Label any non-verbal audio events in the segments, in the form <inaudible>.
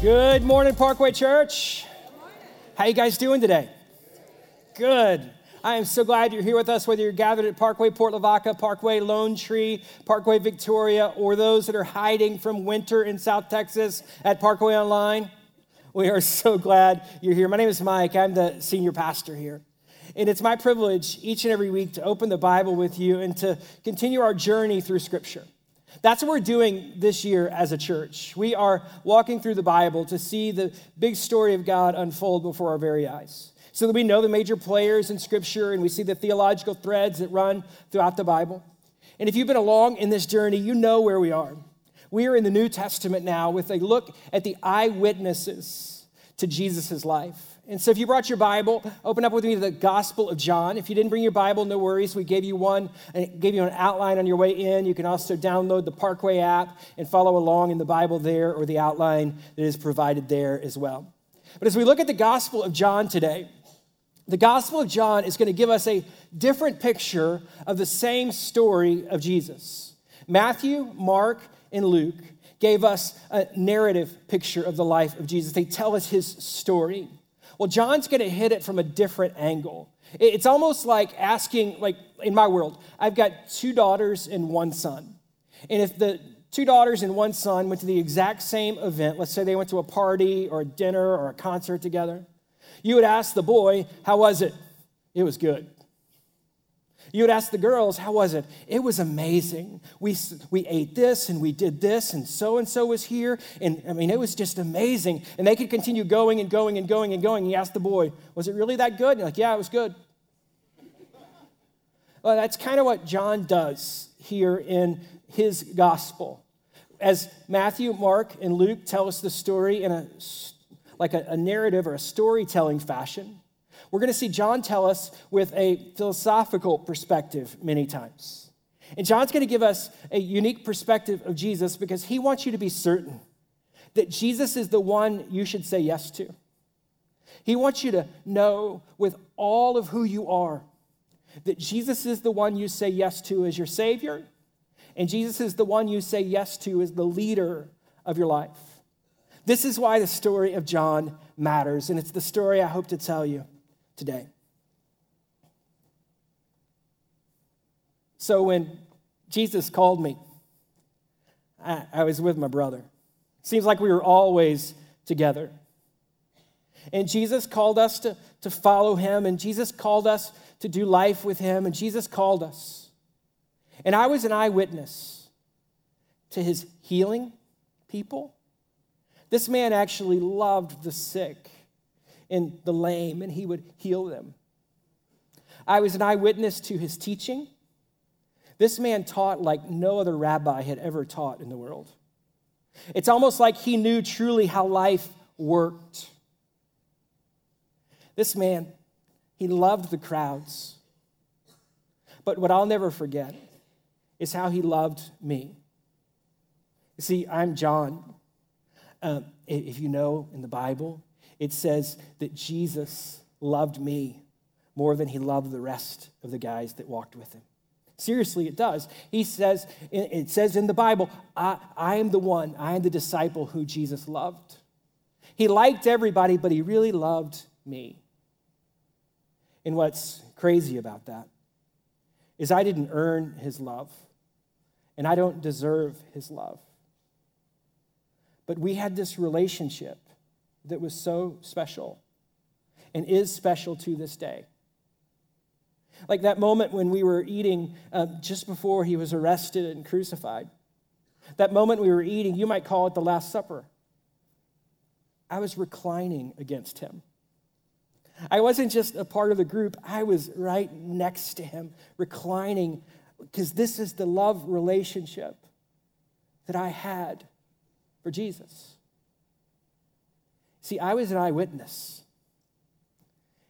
Good morning, Parkway Church. How you guys doing today? Good. I am so glad you're here with us, whether you're gathered at Parkway Port Lavaca, Parkway Lone Tree, Parkway Victoria, or those that are hiding from winter in South Texas at Parkway Online. We are so glad you're here. My name is Mike. I'm the senior pastor here. And it's my privilege each and every week to open the Bible with you and to continue our journey through Scripture. That's what we're doing this year as a church. We are walking through the Bible to see the big story of God unfold before our very eyes. So that we know the major players in Scripture and we see the theological threads that run throughout the Bible. And if you've been along in this journey, you know where we are. We are in the New Testament now with a look at the eyewitnesses to Jesus' life. And so if you brought your Bible, open up with me to the Gospel of John. If you didn't bring your Bible, no worries. We gave you one and gave you an outline on your way in. You can also download the Parkway app and follow along in the Bible there or the outline that is provided there as well. But as we look at the Gospel of John today, the Gospel of John is going to give us a different picture of the same story of Jesus. Matthew, Mark, and Luke gave us a narrative picture of the life of Jesus. They tell us his story. Well, John's going to hit it from a different angle. It's almost like asking, like in my world, I've got two daughters and one son. And if the two daughters and one son went to the exact same event, let's say they went to a party or a dinner or a concert together, you would ask the boy, How was it? It was good. You would ask the girls, how was it? It was amazing. We, we ate this and we did this, and so and so was here. And I mean, it was just amazing. And they could continue going and going and going and going. And you ask the boy, was it really that good? And you're like, yeah, it was good. well, that's kind of what John does here in his gospel. As Matthew, Mark, and Luke tell us the story in a like a, a narrative or a storytelling fashion. We're going to see John tell us with a philosophical perspective many times. And John's going to give us a unique perspective of Jesus because he wants you to be certain that Jesus is the one you should say yes to. He wants you to know with all of who you are that Jesus is the one you say yes to as your Savior, and Jesus is the one you say yes to as the leader of your life. This is why the story of John matters, and it's the story I hope to tell you today. So when Jesus called me, I, I was with my brother. Seems like we were always together. And Jesus called us to, to follow him, and Jesus called us to do life with him, and Jesus called us. And I was an eyewitness to his healing people. This man actually loved the sick and the lame, and he would heal them. I was an eyewitness to his teaching. This man taught like no other rabbi had ever taught in the world. It's almost like he knew truly how life worked. This man, he loved the crowds. But what I'll never forget is how he loved me. You see, I'm John. Um, if you know in the Bible, it says that Jesus loved me more than he loved the rest of the guys that walked with him. Seriously, it does. He says, it says in the Bible, I, I am the one, I am the disciple who Jesus loved. He liked everybody, but he really loved me. And what's crazy about that is I didn't earn his love, and I don't deserve his love. But we had this relationship that was so special and is special to this day. Like that moment when we were eating uh, just before he was arrested and crucified. That moment we were eating, you might call it the Last Supper. I was reclining against him. I wasn't just a part of the group, I was right next to him, reclining, because this is the love relationship that I had for Jesus. See, I was an eyewitness,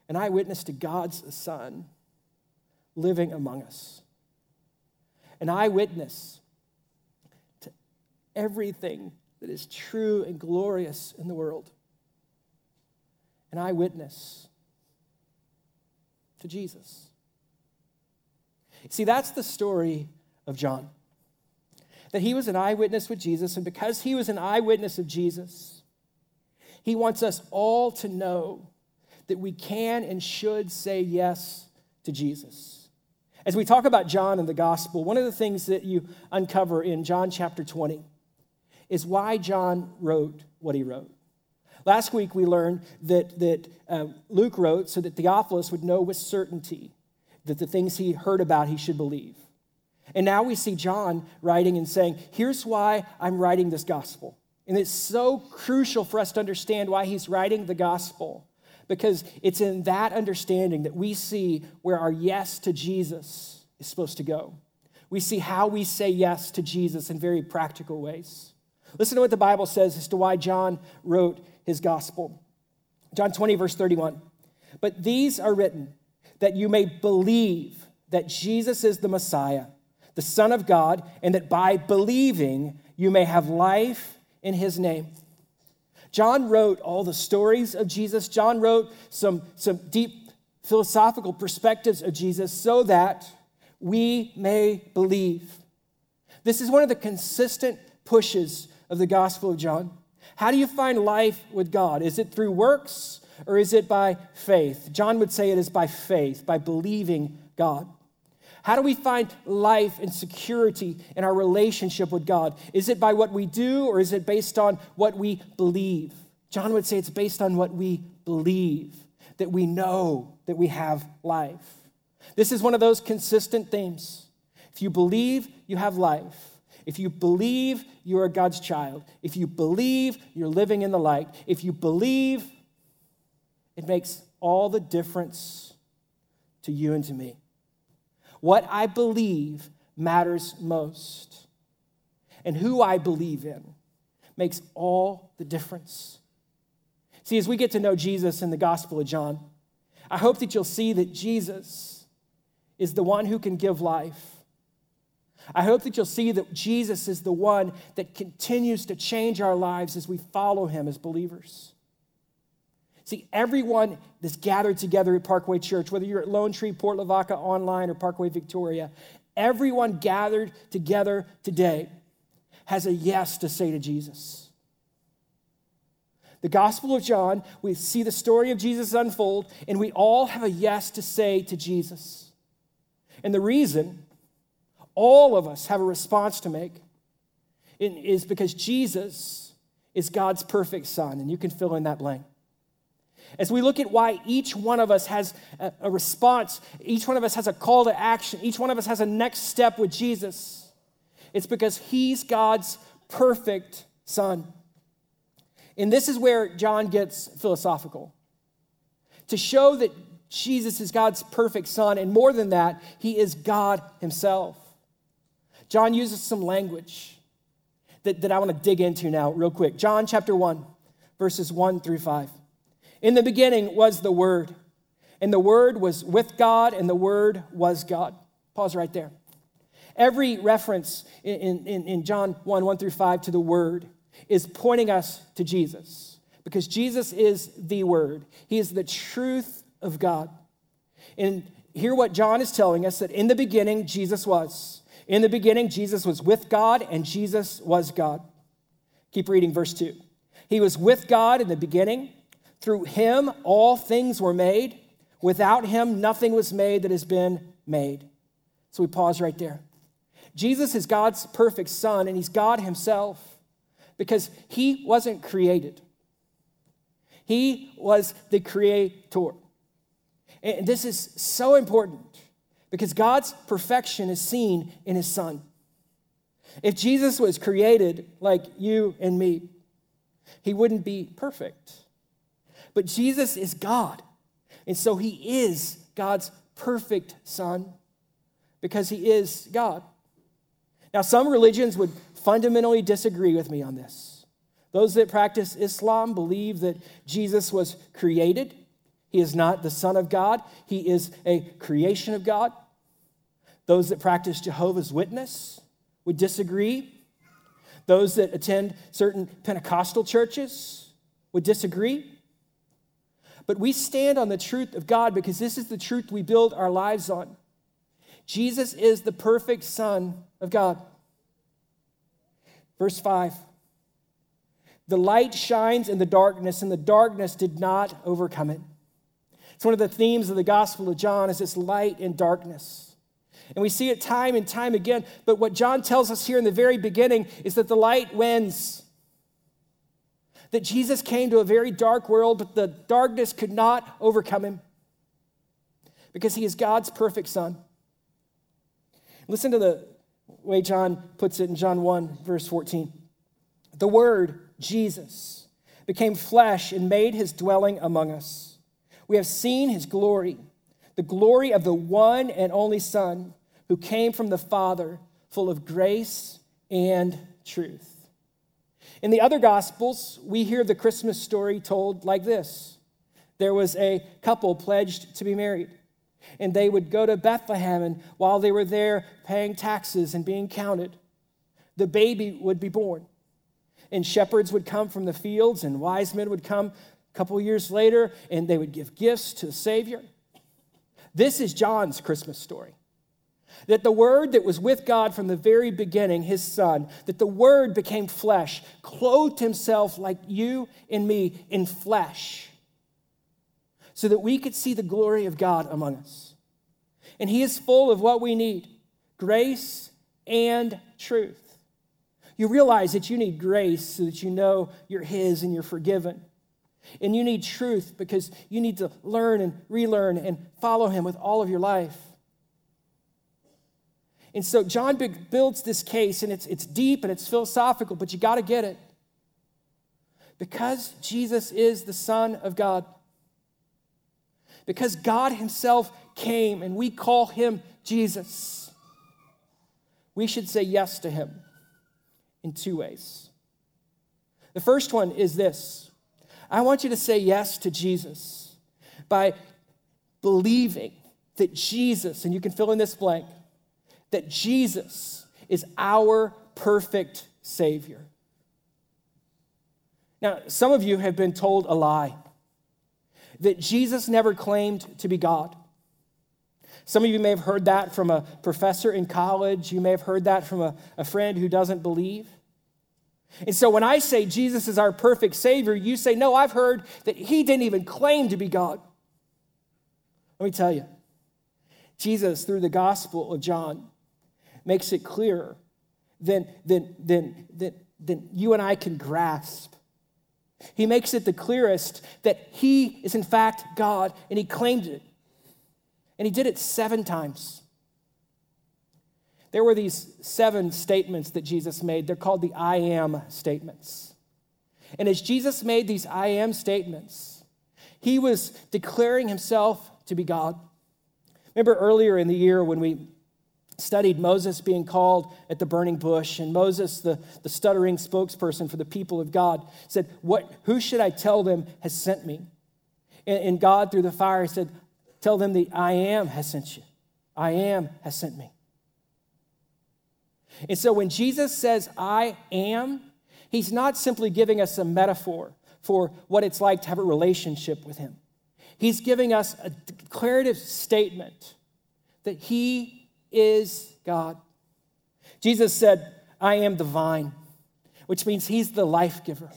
an eyewitness to God's Son living among us, an eyewitness to everything that is true and glorious in the world, an eyewitness to Jesus. See, that's the story of John. That he was an eyewitness with Jesus, and because he was an eyewitness of Jesus, He wants us all to know that we can and should say yes to Jesus. As we talk about John and the gospel, one of the things that you uncover in John chapter 20 is why John wrote what he wrote. Last week we learned that, that uh, Luke wrote so that Theophilus would know with certainty that the things he heard about he should believe. And now we see John writing and saying, Here's why I'm writing this gospel. And it's so crucial for us to understand why he's writing the gospel, because it's in that understanding that we see where our yes to Jesus is supposed to go. We see how we say yes to Jesus in very practical ways. Listen to what the Bible says as to why John wrote his gospel. John 20, verse 31. But these are written that you may believe that Jesus is the Messiah, the Son of God, and that by believing you may have life in his name. John wrote all the stories of Jesus. John wrote some, some deep philosophical perspectives of Jesus so that we may believe. This is one of the consistent pushes of the Gospel of John. How do you find life with God? Is it through works or is it by faith? John would say it is by faith, by believing God. How do we find life and security in our relationship with God? Is it by what we do or is it based on what we believe? John would say it's based on what we believe, that we know that we have life. This is one of those consistent themes. If you believe, you have life. If you believe you are God's child, if you believe you're living in the light, if you believe, it makes all the difference to you and to me. What I believe matters most. And who I believe in makes all the difference. See, as we get to know Jesus in the Gospel of John, I hope that you'll see that Jesus is the one who can give life I hope that you'll see that Jesus is the one that continues to change our lives as we follow him as believers. See, everyone that's gathered together at Parkway Church, whether you're at Lone Tree, Port Lavaca online, or Parkway Victoria, everyone gathered together today has a yes to say to Jesus. The Gospel of John, we see the story of Jesus unfold, and we all have a yes to say to Jesus. And the reason all of us have a response to make is because Jesus is God's perfect son, and you can fill in that blank. As we look at why each one of us has a, response, each one of us has a call to action, each one of us has a next step with Jesus, it's because he's God's perfect son. And this is where John gets philosophical. To show that Jesus is God's perfect son, and more than that, he is God himself. John uses some language that, that I want to dig into now, real quick. John chapter 1, verses 1 through 5. In the beginning was the Word, and the Word was with God, and the Word was God. Pause right there. Every reference in, in, in John 1, 1 through 5 to the Word is pointing us to Jesus because Jesus is the Word. He is the truth of God. And hear what John is telling us that in the beginning, Jesus was. In the beginning, Jesus was with God, and Jesus was God. Keep reading verse 2. He was with God in the beginning. Through him, all things were made. Without him, nothing was made that has been made. So we pause right there. Jesus is God's perfect son, and he's God himself because he wasn't created, he was the creator. And this is so important because God's perfection is seen in his son. If Jesus was created like you and me, he wouldn't be perfect. But Jesus is God. And so he is God's perfect son because he is God. Now, some religions would fundamentally disagree with me on this. Those that practice Islam believe that Jesus was created he is not the Son of God, he is a creation of God. Those that practice Jehovah's Witness would disagree. Those that attend certain Pentecostal churches would disagree. But we stand on the truth of God because this is the truth we build our lives on. Jesus is the perfect Son of God. Verse 5 The light shines in the darkness, and the darkness did not overcome it. It's one of the themes of the Gospel of John is this light and darkness. And we see it time and time again. But what John tells us here in the very beginning is that the light wins. That Jesus came to a very dark world, but the darkness could not overcome him because he is God's perfect son. Listen to the way John puts it in John 1, verse 14. The Word, Jesus, became flesh and made his dwelling among us. We have seen his glory, the glory of the one and only Son who came from the Father, full of grace and truth. In the other Gospels, we hear the Christmas story told like this there was a couple pledged to be married. And they would go to Bethlehem, and while they were there paying taxes and being counted, the baby would be born. And shepherds would come from the fields, and wise men would come a couple years later, and they would give gifts to the Savior. This is John's Christmas story. That the Word that was with God from the very beginning, His Son, that the Word became flesh, clothed Himself like you and me in flesh so that we could see the glory of God among us. And He is full of what we need grace and truth. You realize that you need grace so that you know you're His and you're forgiven. And you need truth because you need to learn and relearn and follow Him with all of your life. And so John builds this case, and it's, it's deep and it's philosophical, but you got to get it. Because Jesus is the Son of God, because God Himself came and we call Him Jesus, we should say yes to Him in two ways. The first one is this I want you to say yes to Jesus by believing that Jesus, and you can fill in this blank, that Jesus is our perfect Savior. Now, some of you have been told a lie that Jesus never claimed to be God. Some of you may have heard that from a professor in college. You may have heard that from a, a friend who doesn't believe. And so when I say Jesus is our perfect Savior, you say, No, I've heard that He didn't even claim to be God. Let me tell you, Jesus, through the Gospel of John, makes it clearer than, than, than, than, than you and I can grasp he makes it the clearest that he is, in fact, God, and he claimed it. And he did it seven times. There were these seven statements that Jesus made. They're called the I am statements. And as Jesus made these I am statements, he was declaring himself to be God. Remember earlier in the year when we studied Moses being called at the burning bush, and Moses, the, the stuttering spokesperson for the people of God, said, what, Who should I tell them has sent me? And, and God, through the fire, said, Tell them the I am has sent you. I am has sent me. And so when Jesus says, I am, he's not simply giving us a metaphor for what it's like to have a relationship with him. He's giving us a declarative statement that he is God. Jesus said, I am the vine, which means he's the life giver,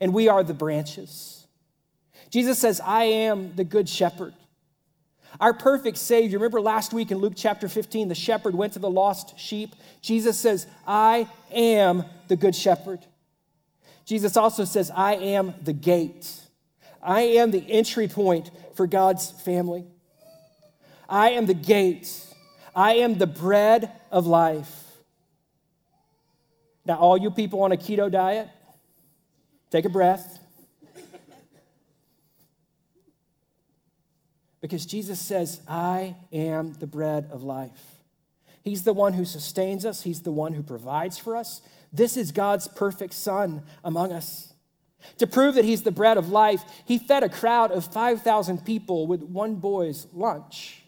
and we are the branches. Jesus says, I am the good shepherd. Our perfect Savior, remember last week in Luke chapter 15, the shepherd went to the lost sheep. Jesus says, I am the good shepherd. Jesus also says, I am the gate. I am the entry point for God's family. I am the gate. I am the bread of life. Now, all you people on a keto diet, take a breath. Because Jesus says, I am the bread of life. He's the one who sustains us, He's the one who provides for us. This is God's perfect Son among us. To prove that He's the bread of life, He fed a crowd of 5,000 people with one boy's lunch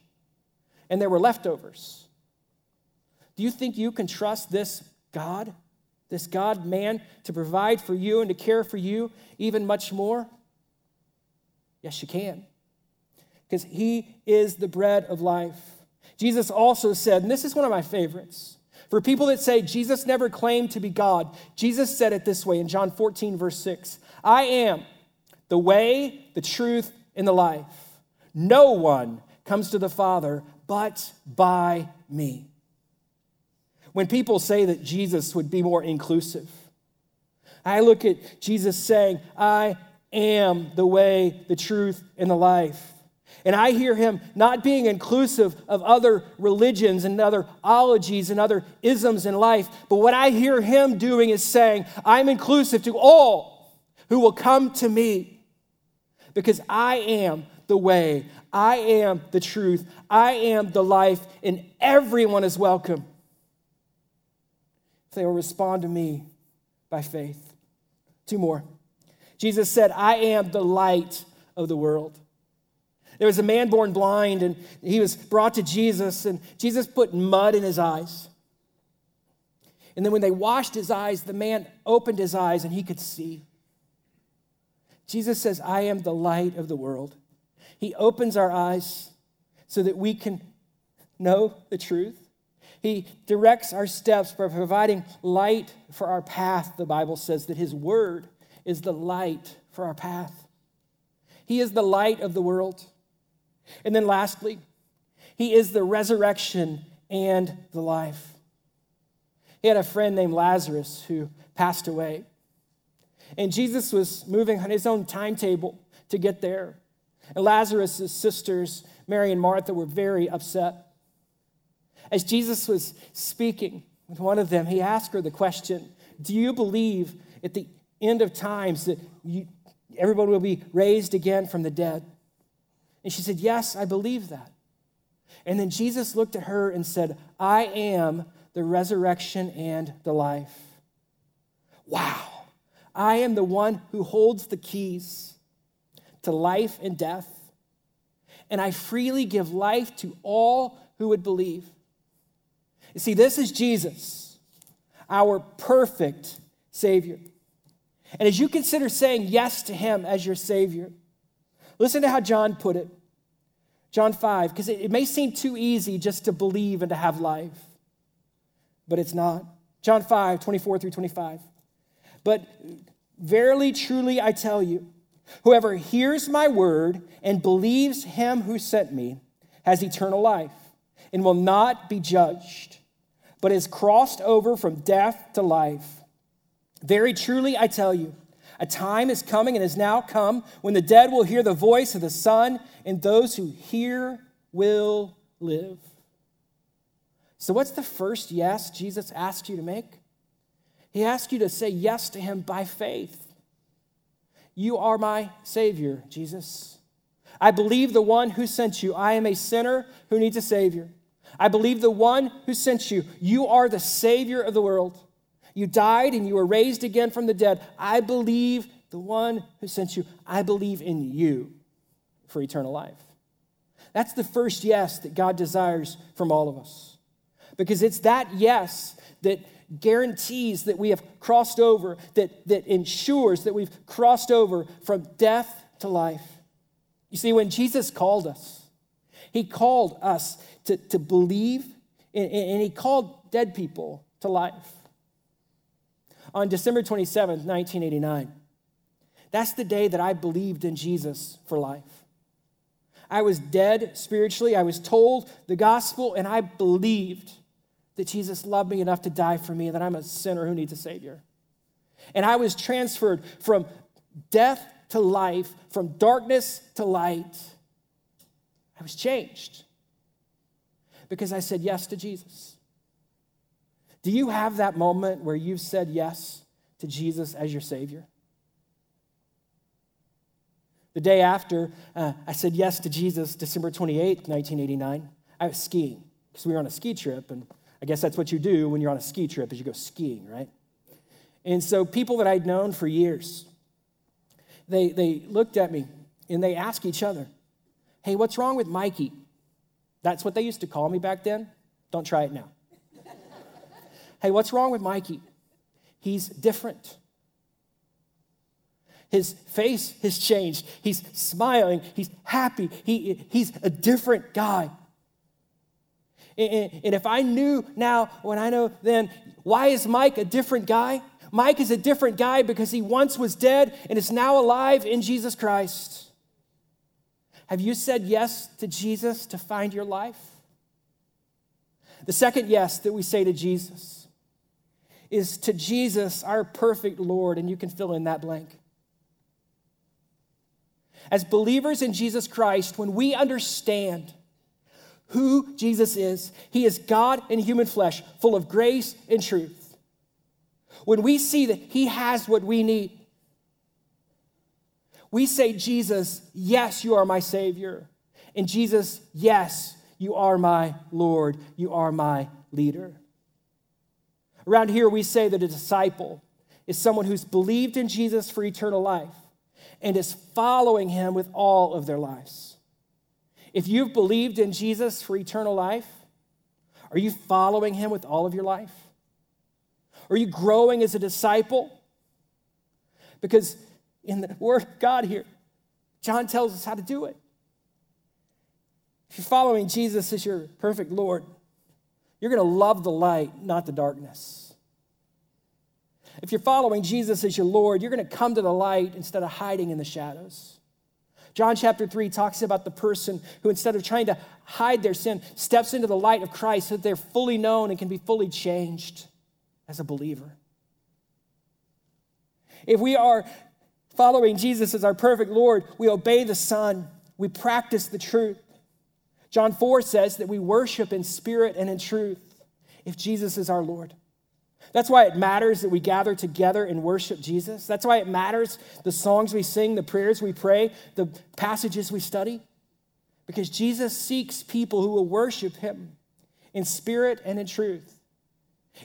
and there were leftovers. Do you think you can trust this God, this God man, to provide for you and to care for you even much more? Yes, you can. Because he is the bread of life. Jesus also said, and this is one of my favorites For people that say Jesus never claimed to be God, Jesus said it this way in John 14, verse 6 I am the way, the truth, and the life. No one comes to the Father but by me. When people say that Jesus would be more inclusive, I look at Jesus saying, I am the way, the truth, and the life. And I hear him not being inclusive of other religions and other ologies and other isms in life, but what I hear him doing is saying, I'm inclusive to all who will come to me because I am the way, I am the truth, I am the life, and everyone is welcome. If they will respond to me by faith. Two more. Jesus said, I am the light of the world. There was a man born blind, and he was brought to Jesus, and Jesus put mud in his eyes. And then when they washed his eyes, the man opened his eyes and he could see. Jesus says, I am the light of the world. He opens our eyes so that we can know the truth. He directs our steps by providing light for our path. The Bible says that His word is the light for our path. He is the light of the world. And then lastly, He is the resurrection and the life. He had a friend named Lazarus who passed away. And Jesus was moving on his own timetable to get there. And Lazarus' sisters, Mary and Martha, were very upset. As Jesus was speaking with one of them, he asked her the question Do you believe at the end of times that you, everybody will be raised again from the dead? And she said, Yes, I believe that. And then Jesus looked at her and said, I am the resurrection and the life. Wow. I am the one who holds the keys to life and death, and I freely give life to all who would believe. You see, this is Jesus, our perfect Savior. And as you consider saying yes to Him as your Savior, listen to how John put it. John 5, because it, it may seem too easy just to believe and to have life, but it's not. John 5, 24 through 25. But verily, truly, I tell you, whoever hears my word and believes him who sent me has eternal life and will not be judged, but is crossed over from death to life. Very truly, I tell you, a time is coming and has now come when the dead will hear the voice of the Son, and those who hear will live. So, what's the first yes Jesus asks you to make? He asks you to say yes to him by faith. You are my Savior, Jesus. I believe the one who sent you. I am a sinner who needs a Savior. I believe the one who sent you. You are the Savior of the world. You died and you were raised again from the dead. I believe the one who sent you. I believe in you for eternal life. That's the first yes that God desires from all of us. Because it's that yes that guarantees that we have crossed over, that, that ensures that we've crossed over from death to life. You see, when Jesus called us, he called us to, to believe, and, and he called dead people to life. On December 27th, 1989, that's the day that I believed in Jesus for life. I was dead spiritually. I was told the gospel, and I believed that Jesus loved me enough to die for me, that I'm a sinner who needs a Savior. And I was transferred from death to life, from darkness to light. I was changed because I said yes to Jesus. Do you have that moment where you've said yes to Jesus as your Savior? The day after uh, I said yes to Jesus, December 28th, 1989, I was skiing because we were on a ski trip and I guess that's what you do when you're on a ski trip is you go skiing, right? And so people that I'd known for years, they, they looked at me and they asked each other, hey, what's wrong with Mikey? That's what they used to call me back then. Don't try it now. <laughs> hey, what's wrong with Mikey? He's different. His face has changed. He's smiling. He's happy. He, he's a different guy. And if I knew now, when I know then, why is Mike a different guy? Mike is a different guy because he once was dead and is now alive in Jesus Christ. Have you said yes to Jesus to find your life? The second yes that we say to Jesus is to Jesus, our perfect Lord, and you can fill in that blank. As believers in Jesus Christ, when we understand who Jesus is, He is God in human flesh, full of grace and truth. When we see that He has what we need, we say, Jesus, yes, you are my Savior. And Jesus, yes, you are my Lord. You are my leader. Around here, we say that a disciple is someone who's believed in Jesus for eternal life and is following him with all of their lives. If you've believed in Jesus for eternal life, are you following him with all of your life? Are you growing as a disciple? Because in the Word of God here. John tells us how to do it. If you're following Jesus as your perfect Lord, you're going to love the light, not the darkness. If you're following Jesus as your Lord, you're going to come to the light instead of hiding in the shadows. John chapter 3 talks about the person who, instead of trying to hide their sin, steps into the light of Christ so that they're fully known and can be fully changed as a believer. If we are following Jesus as our perfect Lord, we obey the Son, we practice the truth. John 4 says that we worship in spirit and in truth if Jesus is our Lord. That's why it matters that we gather together and worship Jesus. That's why it matters the songs we sing, the prayers we pray, the passages we study. Because Jesus seeks people who will worship him in spirit and in truth.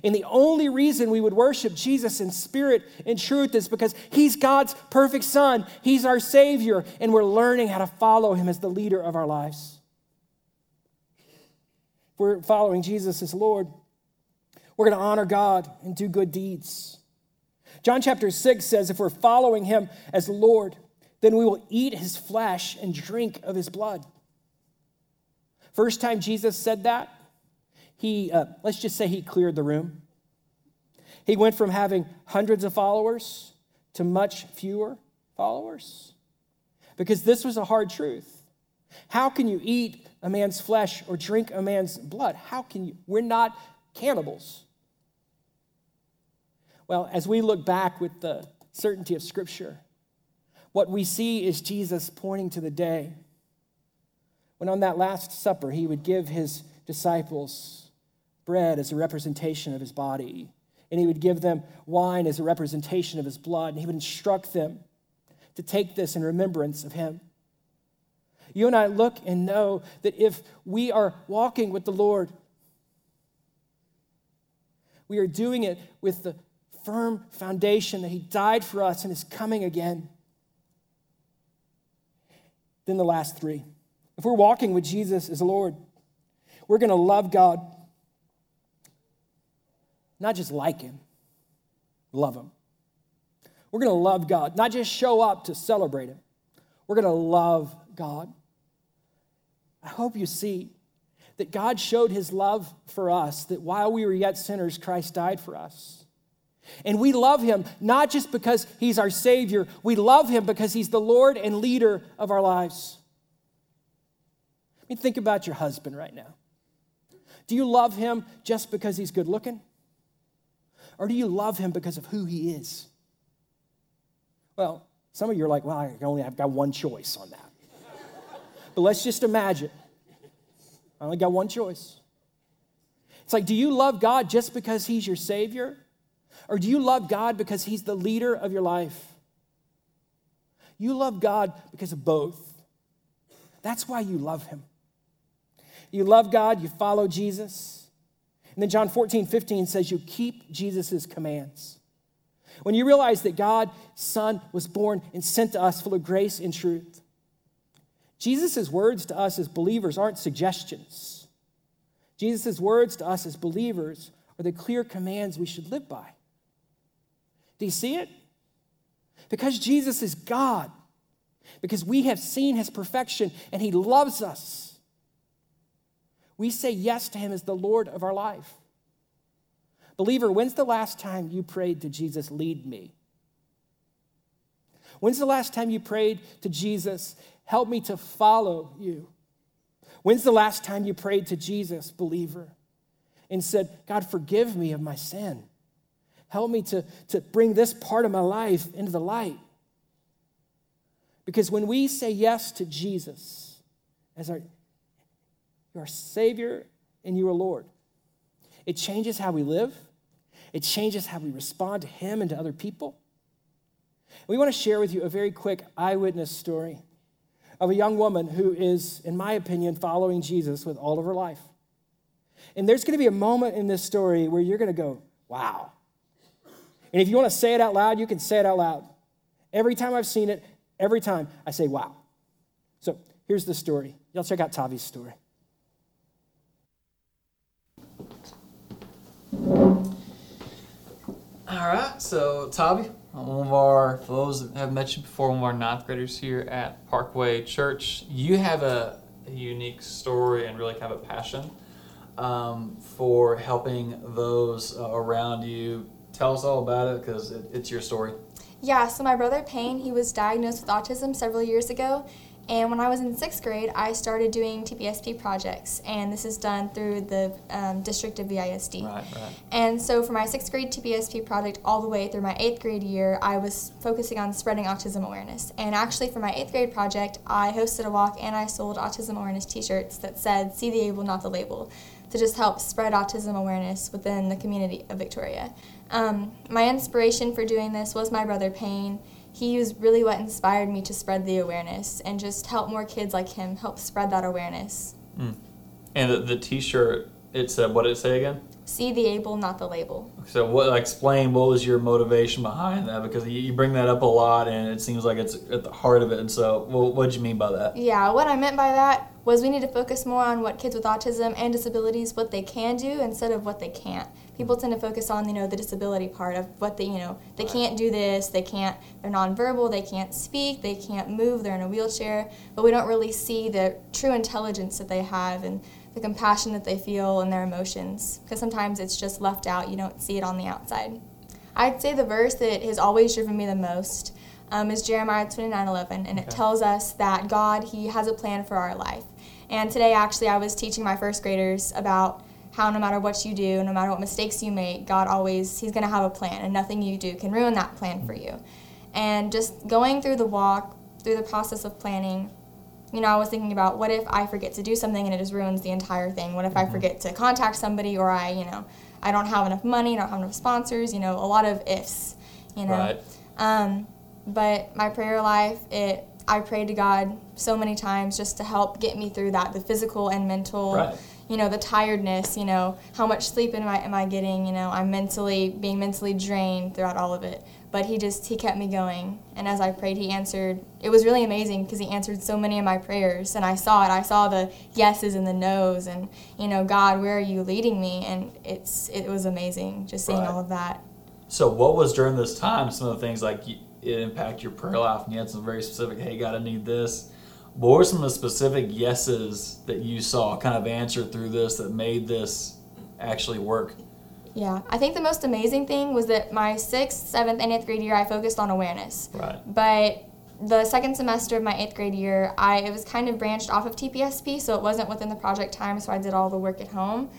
And the only reason we would worship Jesus in spirit and truth is because he's God's perfect son. He's our Savior, and we're learning how to follow him as the leader of our lives. If we're following Jesus as Lord, we're going to honor God and do good deeds. John chapter 6 says if we're following him as Lord, then we will eat his flesh and drink of his blood. First time Jesus said that, he, uh, let's just say he cleared the room. He went from having hundreds of followers to much fewer followers because this was a hard truth. How can you eat a man's flesh or drink a man's blood? How can you? We're not cannibals. Well, as we look back with the certainty of Scripture, what we see is Jesus pointing to the day when on that Last Supper he would give his disciples bread as a representation of his body, and he would give them wine as a representation of his blood, and he would instruct them to take this in remembrance of him. You and I look and know that if we are walking with the Lord, we are doing it with the firm foundation that He died for us and is coming again. Then the last three. If we're walking with Jesus as Lord, we're going to love God not just like Him, love Him. We're going to love God, not just show up to celebrate Him. We're going to love God. I hope you see that God showed His love for us, that while we were yet sinners, Christ died for us. And we love Him not just because He's our Savior, we love Him because He's the Lord and leader of our lives. I mean, think about your husband right now. Do you love him just because he's good looking? Or do you love him because of who he is? Well, some of you are like, well, I only have got one choice on that. but let's just imagine. I only got one choice. It's like, do you love God just because he's your Savior? Or do you love God because he's the leader of your life? You love God because of both. That's why you love him. You love God, you follow Jesus. And then John 14, 15 says, You keep Jesus' commands. When you realize that God's Son was born and sent to us full of grace and truth, Jesus' words to us as believers aren't suggestions. Jesus' words to us as believers are the clear commands we should live by. Do you see it? Because Jesus is God, because we have seen his perfection and he loves us We say yes to him as the Lord of our life. Believer, when's the last time you prayed to Jesus, lead me? When's the last time you prayed to Jesus, help me to follow you? When's the last time you prayed to Jesus, believer, and said, God, forgive me of my sin? Help me to, to bring this part of my life into the light. Because when we say yes to Jesus as our, our Savior and you are Lord, it changes how we live, it changes how we respond to Him and to other people. We want to share with you a very quick eyewitness story of a young woman who is, in my opinion, following Jesus with all of her life. And there's going to be a moment in this story where you're going to go, wow. And if you want to say it out loud, you can say it out loud. Every time I've seen it, every time I say, wow. So here's the story. Y'all check out Tavi's story. All right, so Tavi, one of our, for those that have met you before, one of our ninth graders here at Parkway Church, you have a, a unique story and really kind of a passion um, for helping those uh, around you. Tell us all about it because it, it's your story. Yeah, so my brother Payne, he was diagnosed with autism several years ago, and when I was in sixth grade, I started doing TPSP projects, and this is done through the um, district of VISD. Right, right. And so for my sixth grade TPSP project, all the way through my eighth grade year, I was focusing on spreading autism awareness. And actually, for my eighth grade project, I hosted a walk and I sold autism awareness T-shirts that said "See the able, not the label," to just help spread autism awareness within the community of Victoria. Um, my inspiration for doing this was my brother Payne he was really what inspired me to spread the awareness and just help more kids like him help spread that awareness. Mm. And the, the T-shirt, it said what did it say again? See the able, not the label. So, what? Explain what was your motivation behind that? Because you, you bring that up a lot, and it seems like it's at the heart of it. And so, well, what did you mean by that? Yeah, what I meant by that was we need to focus more on what kids with autism and disabilities what they can do instead of what they can't people tend to focus on you know the disability part of what they you know they can't do this they can't they're nonverbal they can't speak they can't move they're in a wheelchair but we don't really see the true intelligence that they have and the compassion that they feel and their emotions because sometimes it's just left out you don't see it on the outside i'd say the verse that has always driven me the most um, is jeremiah 29 11 and okay. it tells us that god he has a plan for our life and today actually i was teaching my first graders about how no matter what you do, no matter what mistakes you make, God always, He's going to have a plan, and nothing you do can ruin that plan for you. And just going through the walk, through the process of planning, you know, I was thinking about what if I forget to do something and it just ruins the entire thing? What if I mm-hmm. forget to contact somebody or I, you know, I don't have enough money, don't have enough sponsors, you know, a lot of ifs, you know. Right. Um, but my prayer life, it I prayed to God so many times just to help get me through that, the physical and mental. Right you know the tiredness you know how much sleep am I, am I getting you know i'm mentally being mentally drained throughout all of it. But he just he kept me going. And as i prayed he answered. It was really amazing because he answered so many of my prayers. And i saw it. I saw the yeses and the nos and you know god where are you leading me? And it's it was amazing just seeing right. all of that. So what was during this time some of the things like it impact your prayer life? And you had some very specific hey god i need this what were some of the specific yeses that you saw kind of answered through this that made this actually work? Yeah, I think the most amazing thing was that my sixth, seventh, and eighth grade year, I focused on awareness. Right. But the second semester of my eighth grade year, I it was kind of branched off of TPSP, so it wasn't within the project time, so I did all the work at home.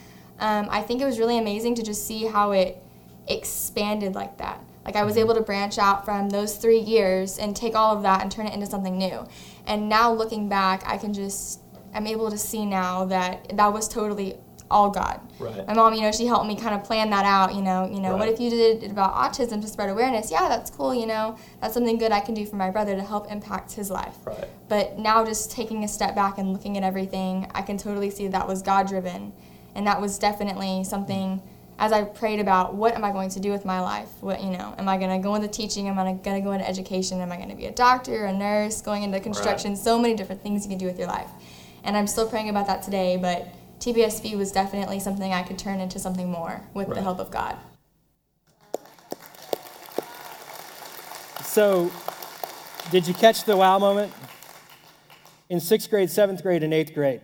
Um, I think it was really amazing to just see how it expanded like that. Like I was able to branch out from those three years and take all of that and turn it into something new. And now looking back, I can just I'm able to see now that that was totally all God. Right. My mom, you know, she helped me kind of plan that out. You know, you know, right. what if you did it about autism to spread awareness? Yeah, that's cool. You know, that's something good I can do for my brother to help impact his life. Right. But now, just taking a step back and looking at everything, I can totally see that was God driven, and that was definitely something. Mm as I prayed about what am I going to do with my life? What you know, am I going to go into teaching? Am I going to go into education? Am I going to be a doctor, a nurse, going into construction? Right. So many different things you can do with your life, and I'm still praying about that today. But TPSP was definitely something I could turn into something more with right. the help of God. So, did you catch the wow moment? In sixth grade, seventh grade, and eighth grade,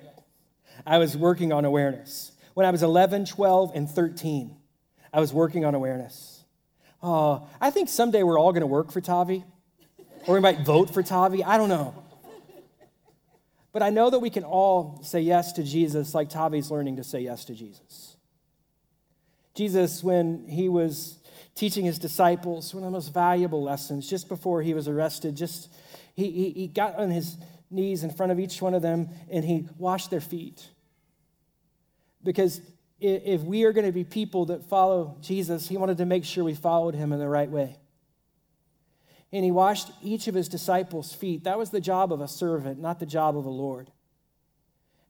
I was working on awareness. When I was 11, 12, and 13, I was working on awareness. Oh, I think someday we're all going to work for Tavi, or we might vote for Tavi. I don't know. But I know that we can all say yes to Jesus like Tavi's learning to say yes to Jesus. Jesus, when he was teaching his disciples one of the most valuable lessons just before he was arrested, just he, he, he got on his knees in front of each one of them and he washed their feet. Because if we are going to be people that follow Jesus, he wanted to make sure we followed him in the right way. And he washed each of his disciples' feet. That was the job of a servant, not the job of a Lord.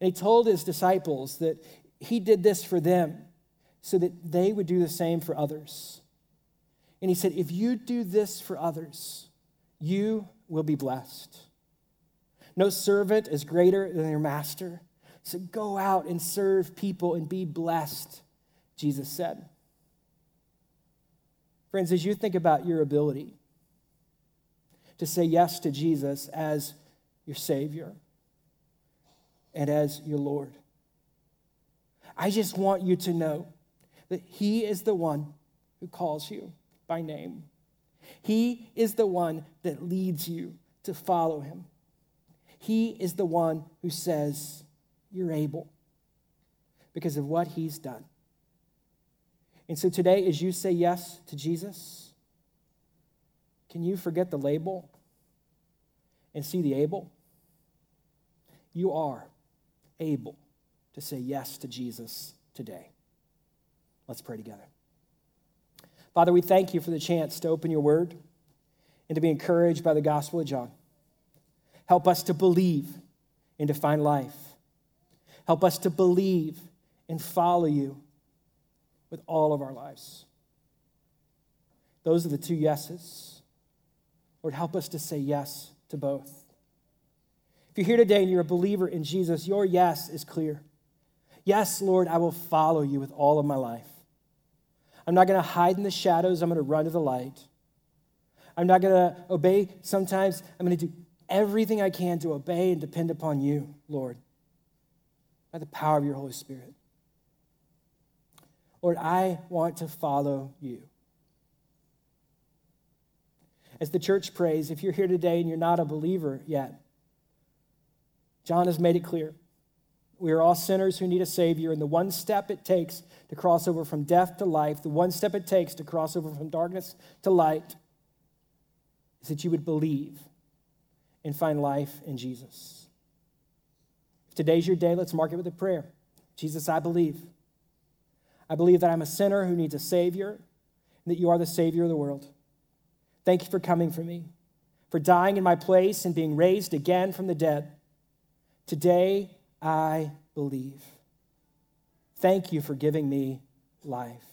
And he told his disciples that he did this for them so that they would do the same for others. And he said, If you do this for others, you will be blessed. No servant is greater than their master. So go out and serve people and be blessed, Jesus said. Friends, as you think about your ability to say yes to Jesus as your Savior and as your Lord, I just want you to know that He is the one who calls you by name. He is the one that leads you to follow Him. He is the one who says, You're able because of what He's done. And so today, as you say yes to Jesus, can you forget the label and see the able? You are able to say yes to Jesus today. Let's pray together. Father, we thank you for the chance to open your word and to be encouraged by the Gospel of John. Help us to believe and to find life. Help us to believe and follow you with all of our lives. Those are the two yeses. Lord, help us to say yes to both. If you're here today and you're a believer in Jesus, your yes is clear. Yes, Lord, I will follow you with all of my life. I'm not going to hide in the shadows. I'm going to run to the light. I'm not going to obey sometimes. I'm going to do everything I can to obey and depend upon you, Lord, by the power of your Holy Spirit. Lord, I want to follow you. As the church prays, if you're here today and you're not a believer yet, John has made it clear. We are all sinners who need a Savior, and the one step it takes to cross over from death to life, the one step it takes to cross over from darkness to light, is that you would believe and find life in Jesus. If today's your day, let's mark it with a prayer. Jesus, I believe. I believe that I'm a sinner who needs a Savior, and that you are the Savior of the world. Thank you for coming for me, for dying in my place and being raised again from the dead. Today, I believe. Thank you for giving me life.